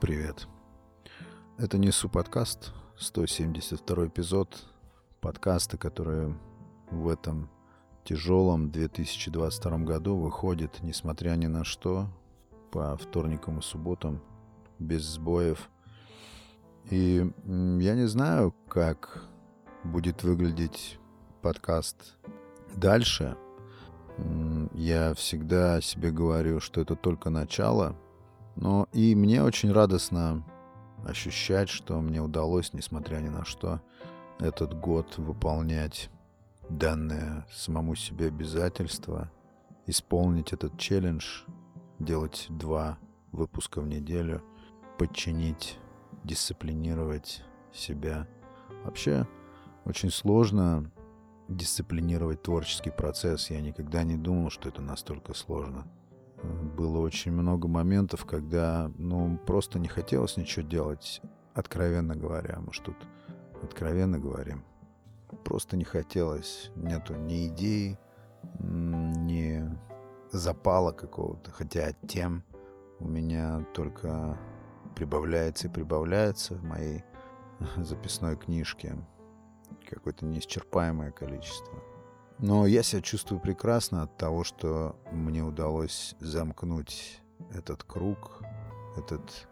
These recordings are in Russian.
Привет. Это Несу подкаст, 172 эпизод подкаста, который в этом тяжелом 2022 году выходит, несмотря ни на что, по вторникам и субботам, без сбоев. И я не знаю, как будет выглядеть подкаст дальше. Я всегда себе говорю, что это только начало — но и мне очень радостно ощущать, что мне удалось, несмотря ни на что, этот год выполнять данное самому себе обязательство, исполнить этот челлендж, делать два выпуска в неделю, подчинить, дисциплинировать себя. Вообще очень сложно дисциплинировать творческий процесс. Я никогда не думал, что это настолько сложно было очень много моментов, когда, ну, просто не хотелось ничего делать, откровенно говоря. Мы что тут откровенно говорим. Просто не хотелось. Нету ни идей, ни запала какого-то. Хотя тем у меня только прибавляется и прибавляется в моей записной книжке. Какое-то неисчерпаемое количество. Но я себя чувствую прекрасно от того, что мне удалось замкнуть этот круг, этот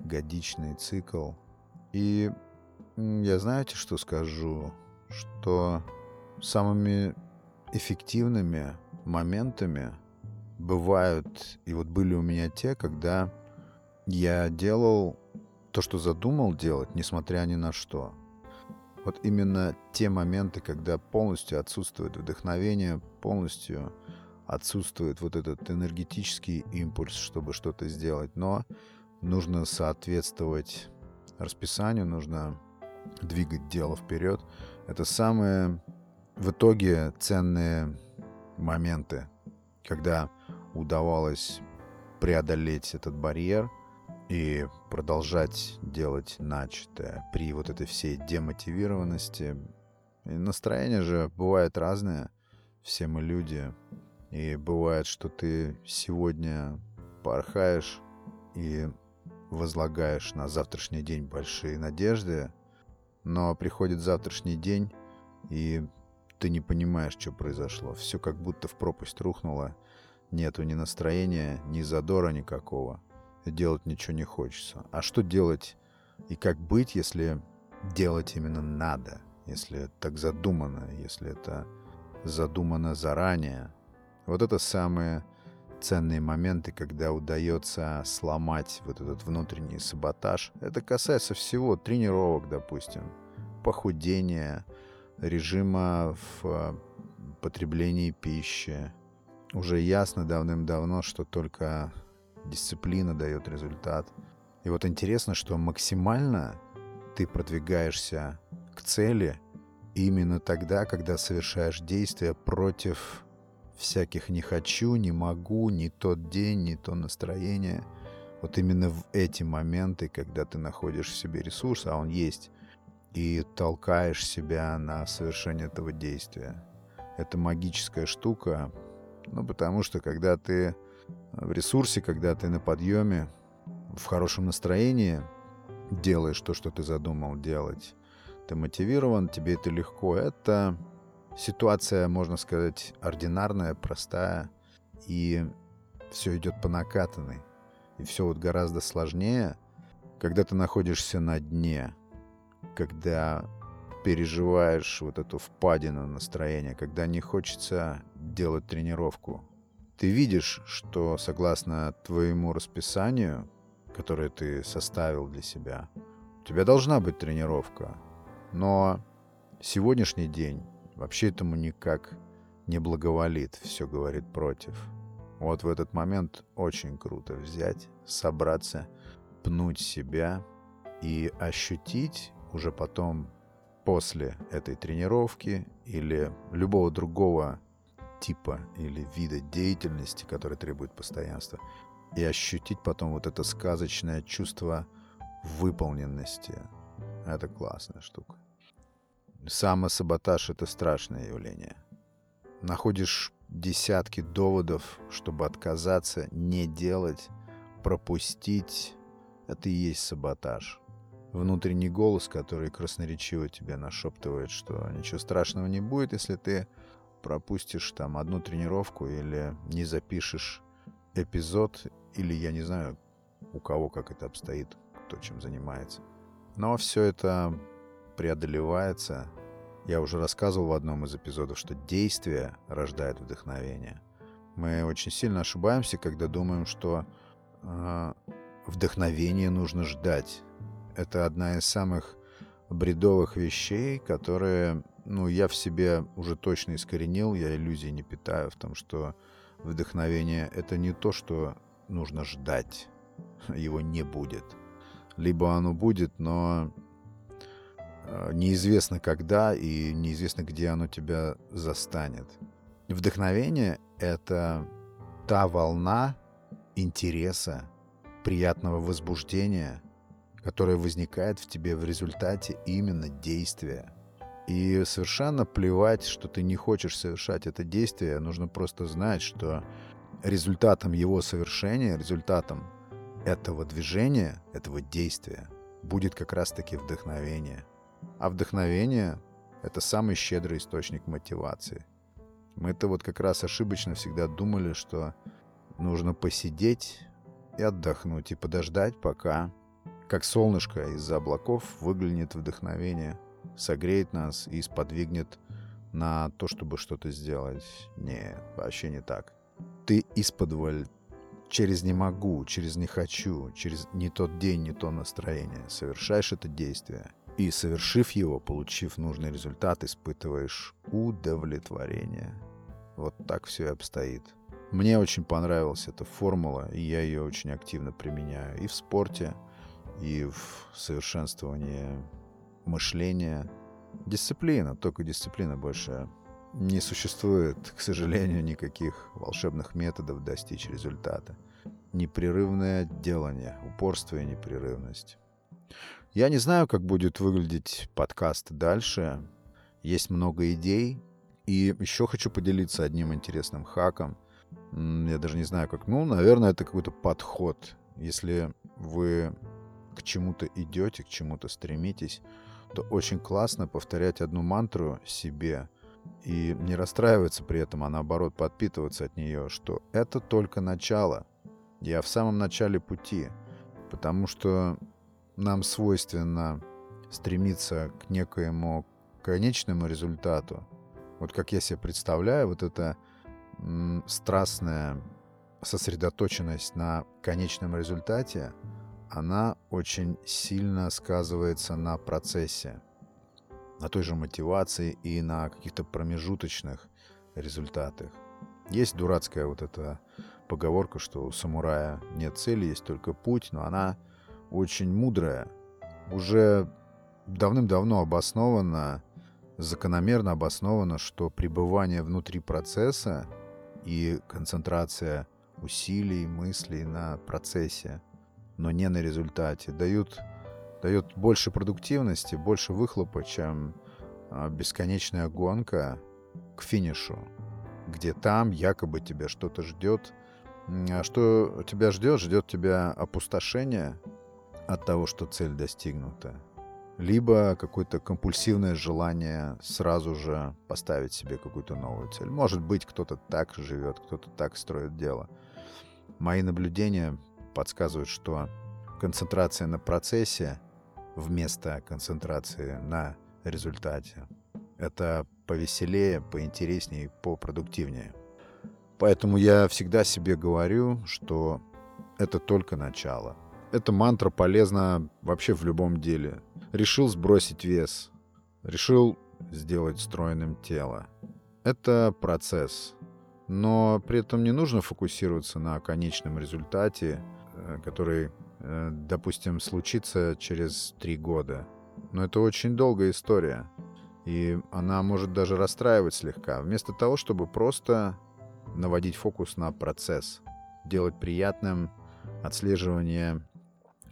годичный цикл. И я знаете, что скажу? Что самыми эффективными моментами бывают, и вот были у меня те, когда я делал то, что задумал делать, несмотря ни на что. Вот именно те моменты, когда полностью отсутствует вдохновение, полностью отсутствует вот этот энергетический импульс, чтобы что-то сделать. Но нужно соответствовать расписанию, нужно двигать дело вперед. Это самые в итоге ценные моменты, когда удавалось преодолеть этот барьер – и продолжать делать начатое при вот этой всей демотивированности. И настроение же бывает разное. Все мы люди. И бывает, что ты сегодня порхаешь и возлагаешь на завтрашний день большие надежды, но приходит завтрашний день, и ты не понимаешь, что произошло. Все как будто в пропасть рухнуло. Нету ни настроения, ни задора никакого делать ничего не хочется. А что делать и как быть, если делать именно надо, если так задумано, если это задумано заранее. Вот это самые ценные моменты, когда удается сломать вот этот внутренний саботаж. Это касается всего тренировок, допустим, похудения, режима в э, потреблении пищи. Уже ясно давным-давно, что только дисциплина дает результат. И вот интересно, что максимально ты продвигаешься к цели именно тогда, когда совершаешь действия против всяких «не хочу», «не могу», «не тот день», «не то настроение». Вот именно в эти моменты, когда ты находишь в себе ресурс, а он есть, и толкаешь себя на совершение этого действия. Это магическая штука, ну, потому что когда ты в ресурсе, когда ты на подъеме, в хорошем настроении, делаешь то, что ты задумал делать. Ты мотивирован, тебе это легко. Это ситуация, можно сказать, ординарная, простая, и все идет по накатанной. И все вот гораздо сложнее, когда ты находишься на дне, когда переживаешь вот эту впадину настроения, когда не хочется делать тренировку, ты видишь, что согласно твоему расписанию, которое ты составил для себя, у тебя должна быть тренировка. Но сегодняшний день вообще этому никак не благоволит, все говорит против. Вот в этот момент очень круто взять, собраться, пнуть себя и ощутить уже потом после этой тренировки или любого другого типа или вида деятельности, который требует постоянства, и ощутить потом вот это сказочное чувство выполненности. Это классная штука. Самосаботаж — это страшное явление. Находишь десятки доводов, чтобы отказаться, не делать, пропустить. это и есть саботаж. Внутренний голос, который красноречиво тебе нашептывает, что ничего страшного не будет, если ты пропустишь там одну тренировку или не запишешь эпизод, или я не знаю, у кого как это обстоит, кто чем занимается. Но все это преодолевается. Я уже рассказывал в одном из эпизодов, что действие рождает вдохновение. Мы очень сильно ошибаемся, когда думаем, что э, вдохновение нужно ждать. Это одна из самых бредовых вещей, которые, ну, я в себе уже точно искоренил, я иллюзий не питаю в том, что вдохновение — это не то, что нужно ждать, его не будет. Либо оно будет, но э, неизвестно когда и неизвестно, где оно тебя застанет. Вдохновение — это та волна интереса, приятного возбуждения, которое возникает в тебе в результате именно действия. И совершенно плевать, что ты не хочешь совершать это действие, нужно просто знать, что результатом его совершения, результатом этого движения, этого действия будет как раз-таки вдохновение. А вдохновение — это самый щедрый источник мотивации. Мы-то вот как раз ошибочно всегда думали, что нужно посидеть и отдохнуть, и подождать, пока, как солнышко из-за облаков, выглянет вдохновение, согреет нас и сподвигнет на то, чтобы что-то сделать. Нет, вообще не так. Ты исподволь через «не могу», через «не хочу», через «не тот день, не то настроение» совершаешь это действие. И, совершив его, получив нужный результат, испытываешь удовлетворение. Вот так все и обстоит. Мне очень понравилась эта формула, и я ее очень активно применяю и в спорте, и в совершенствовании мышления. Дисциплина, только дисциплина больше не существует, к сожалению, никаких волшебных методов достичь результата. Непрерывное делание, упорство и непрерывность. Я не знаю, как будет выглядеть подкаст дальше. Есть много идей. И еще хочу поделиться одним интересным хаком – я даже не знаю как, ну, наверное, это какой-то подход. Если вы к чему-то идете, к чему-то стремитесь, то очень классно повторять одну мантру себе и не расстраиваться при этом, а наоборот подпитываться от нее, что это только начало. Я в самом начале пути, потому что нам свойственно стремиться к некоему конечному результату. Вот как я себе представляю, вот это страстная сосредоточенность на конечном результате, она очень сильно сказывается на процессе, на той же мотивации и на каких-то промежуточных результатах. Есть дурацкая вот эта поговорка, что у самурая нет цели, есть только путь, но она очень мудрая. Уже давным-давно обосновано, закономерно обосновано, что пребывание внутри процесса и концентрация усилий, мыслей на процессе, но не на результате, дают, дают больше продуктивности, больше выхлопа, чем а, бесконечная гонка к финишу, где там якобы тебя что-то ждет. А что тебя ждет? Ждет тебя опустошение от того, что цель достигнута либо какое-то компульсивное желание сразу же поставить себе какую-то новую цель. Может быть, кто-то так живет, кто-то так строит дело. Мои наблюдения подсказывают, что концентрация на процессе вместо концентрации на результате — это повеселее, поинтереснее, попродуктивнее. Поэтому я всегда себе говорю, что это только начало. Эта мантра полезна вообще в любом деле — решил сбросить вес, решил сделать стройным тело. Это процесс, но при этом не нужно фокусироваться на конечном результате, который, э, допустим, случится через три года. Но это очень долгая история, и она может даже расстраивать слегка, вместо того, чтобы просто наводить фокус на процесс, делать приятным отслеживание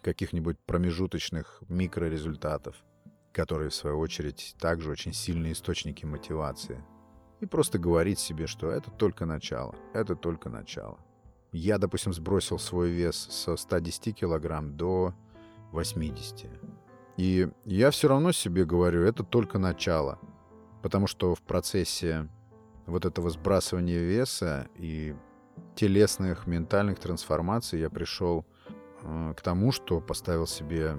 каких-нибудь промежуточных микрорезультатов, которые, в свою очередь, также очень сильные источники мотивации. И просто говорить себе, что это только начало, это только начало. Я, допустим, сбросил свой вес со 110 килограмм до 80. И я все равно себе говорю, это только начало. Потому что в процессе вот этого сбрасывания веса и телесных, ментальных трансформаций я пришел э, к тому, что поставил себе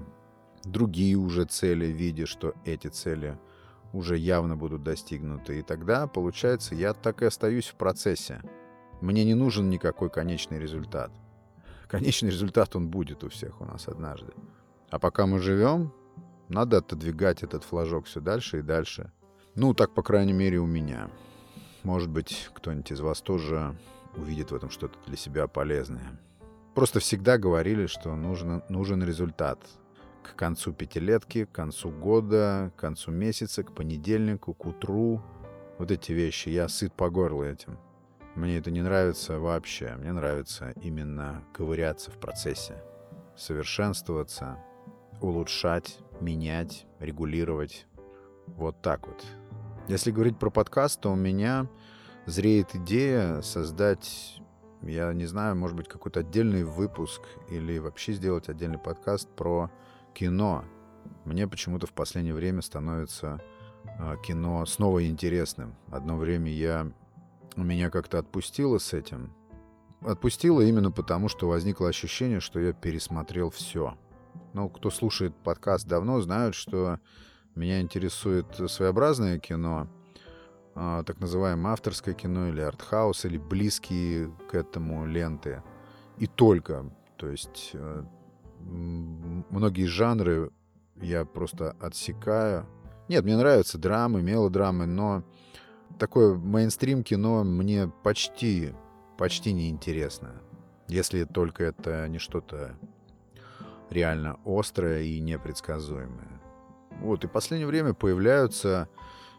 другие уже цели, видя, что эти цели уже явно будут достигнуты. И тогда, получается, я так и остаюсь в процессе. Мне не нужен никакой конечный результат. Конечный результат, он будет у всех у нас однажды. А пока мы живем, надо отодвигать этот флажок все дальше и дальше. Ну, так, по крайней мере, у меня. Может быть, кто-нибудь из вас тоже увидит в этом что-то для себя полезное. Просто всегда говорили, что нужен, нужен результат. К концу пятилетки, к концу года, к концу месяца, к понедельнику, к утру. Вот эти вещи. Я сыт по горло этим. Мне это не нравится вообще. Мне нравится именно ковыряться в процессе. Совершенствоваться, улучшать, менять, регулировать. Вот так вот. Если говорить про подкаст, то у меня зреет идея создать, я не знаю, может быть, какой-то отдельный выпуск или вообще сделать отдельный подкаст про кино. Мне почему-то в последнее время становится э, кино снова интересным. Одно время я меня как-то отпустило с этим. Отпустило именно потому, что возникло ощущение, что я пересмотрел все. Ну, кто слушает подкаст давно, знают, что меня интересует своеобразное кино — а, так называемое авторское кино или артхаус, или близкие к этому ленты. И только. То есть э, многие жанры я просто отсекаю. Нет, мне нравятся драмы, мелодрамы, но такое мейнстрим кино мне почти, почти неинтересно. Если только это не что-то реально острое и непредсказуемое. Вот, и в последнее время появляются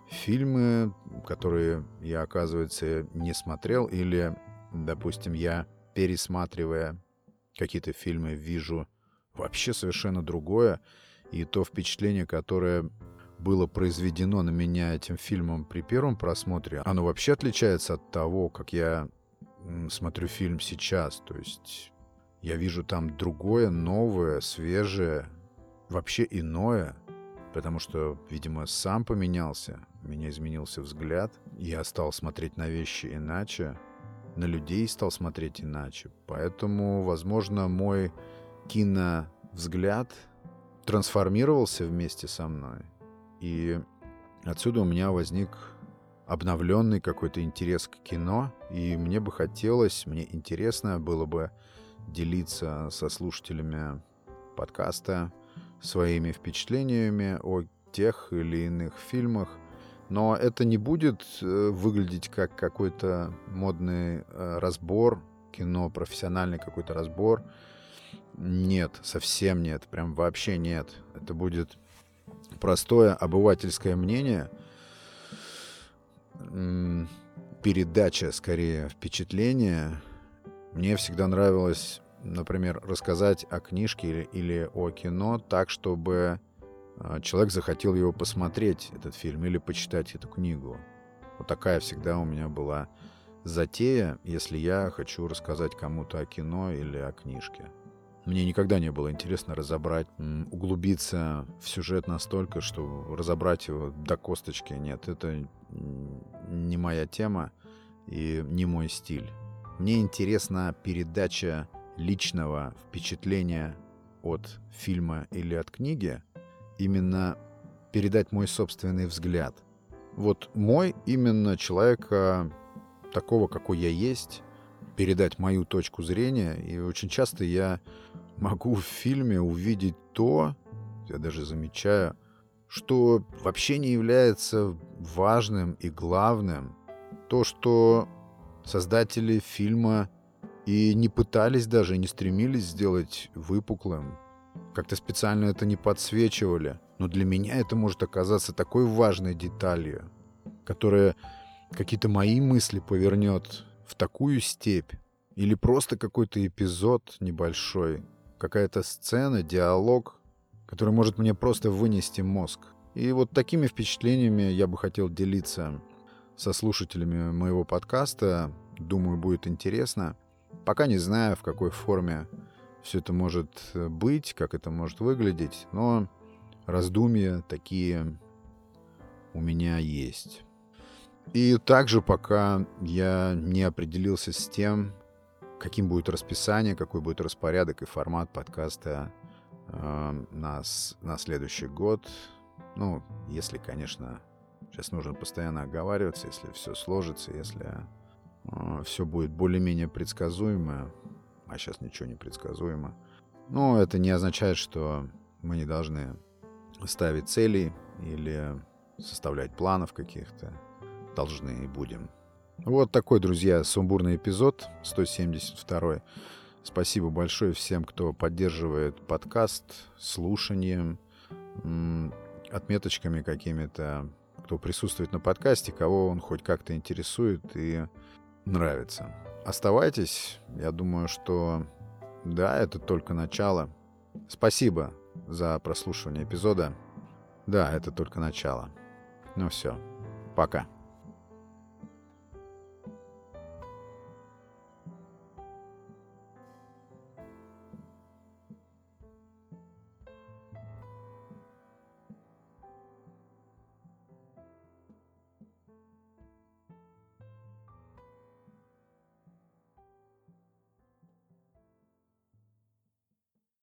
фильмы, которые я, оказывается, не смотрел, или, допустим, я, пересматривая какие-то фильмы, вижу вообще совершенно другое, и то впечатление, которое было произведено на меня этим фильмом при первом просмотре, оно вообще отличается от того, как я смотрю фильм сейчас. То есть я вижу там другое, новое, свежее, вообще иное, потому что, видимо, сам поменялся, у меня изменился взгляд, я стал смотреть на вещи иначе, на людей стал смотреть иначе. Поэтому, возможно, мой киновзгляд трансформировался вместе со мной. И отсюда у меня возник обновленный какой-то интерес к кино, и мне бы хотелось, мне интересно было бы делиться со слушателями подкаста своими впечатлениями о тех или иных фильмах, но это не будет э, выглядеть как какой-то модный э, разбор, кино, профессиональный какой-то разбор. Нет, совсем нет, прям вообще нет. Это будет простое обывательское мнение, передача, скорее, впечатления. Мне всегда нравилось, например, рассказать о книжке или, или о кино так, чтобы а, человек захотел его посмотреть, этот фильм, или почитать эту книгу. Вот такая всегда у меня была затея, если я хочу рассказать кому-то о кино или о книжке. Мне никогда не было интересно разобрать, углубиться в сюжет настолько, что разобрать его до косточки. Нет, это не моя тема и не мой стиль. Мне интересна передача личного впечатления от фильма или от книги – именно передать мой собственный взгляд. Вот мой именно человека такого, какой я есть, передать мою точку зрения. И очень часто я могу в фильме увидеть то, я даже замечаю, что вообще не является важным и главным. То, что создатели фильма и не пытались даже, не стремились сделать выпуклым, как-то специально это не подсвечивали. Но для меня это может оказаться такой важной деталью, которая какие-то мои мысли повернет в такую степь. Или просто какой-то эпизод небольшой, какая-то сцена, диалог, который может мне просто вынести мозг. И вот такими впечатлениями я бы хотел делиться со слушателями моего подкаста. Думаю, будет интересно. Пока не знаю, в какой форме все это может э, быть, как это может выглядеть, но раздумья такие у меня есть. И также пока я не определился с тем, каким будет расписание, какой будет распорядок и формат подкаста э, на, на следующий год. Ну, если, конечно, сейчас нужно постоянно оговариваться, если все сложится, если э, все будет более-менее предсказуемо, а сейчас ничего не предсказуемо. Но это не означает, что мы не должны ставить цели или составлять планов каких-то. Должны и будем. Вот такой, друзья, сумбурный эпизод, 172 Спасибо большое всем, кто поддерживает подкаст слушанием, отметочками какими-то, кто присутствует на подкасте, кого он хоть как-то интересует и нравится. Оставайтесь. Я думаю, что да, это только начало. Спасибо за прослушивание эпизода. Да, это только начало. Ну все. Пока.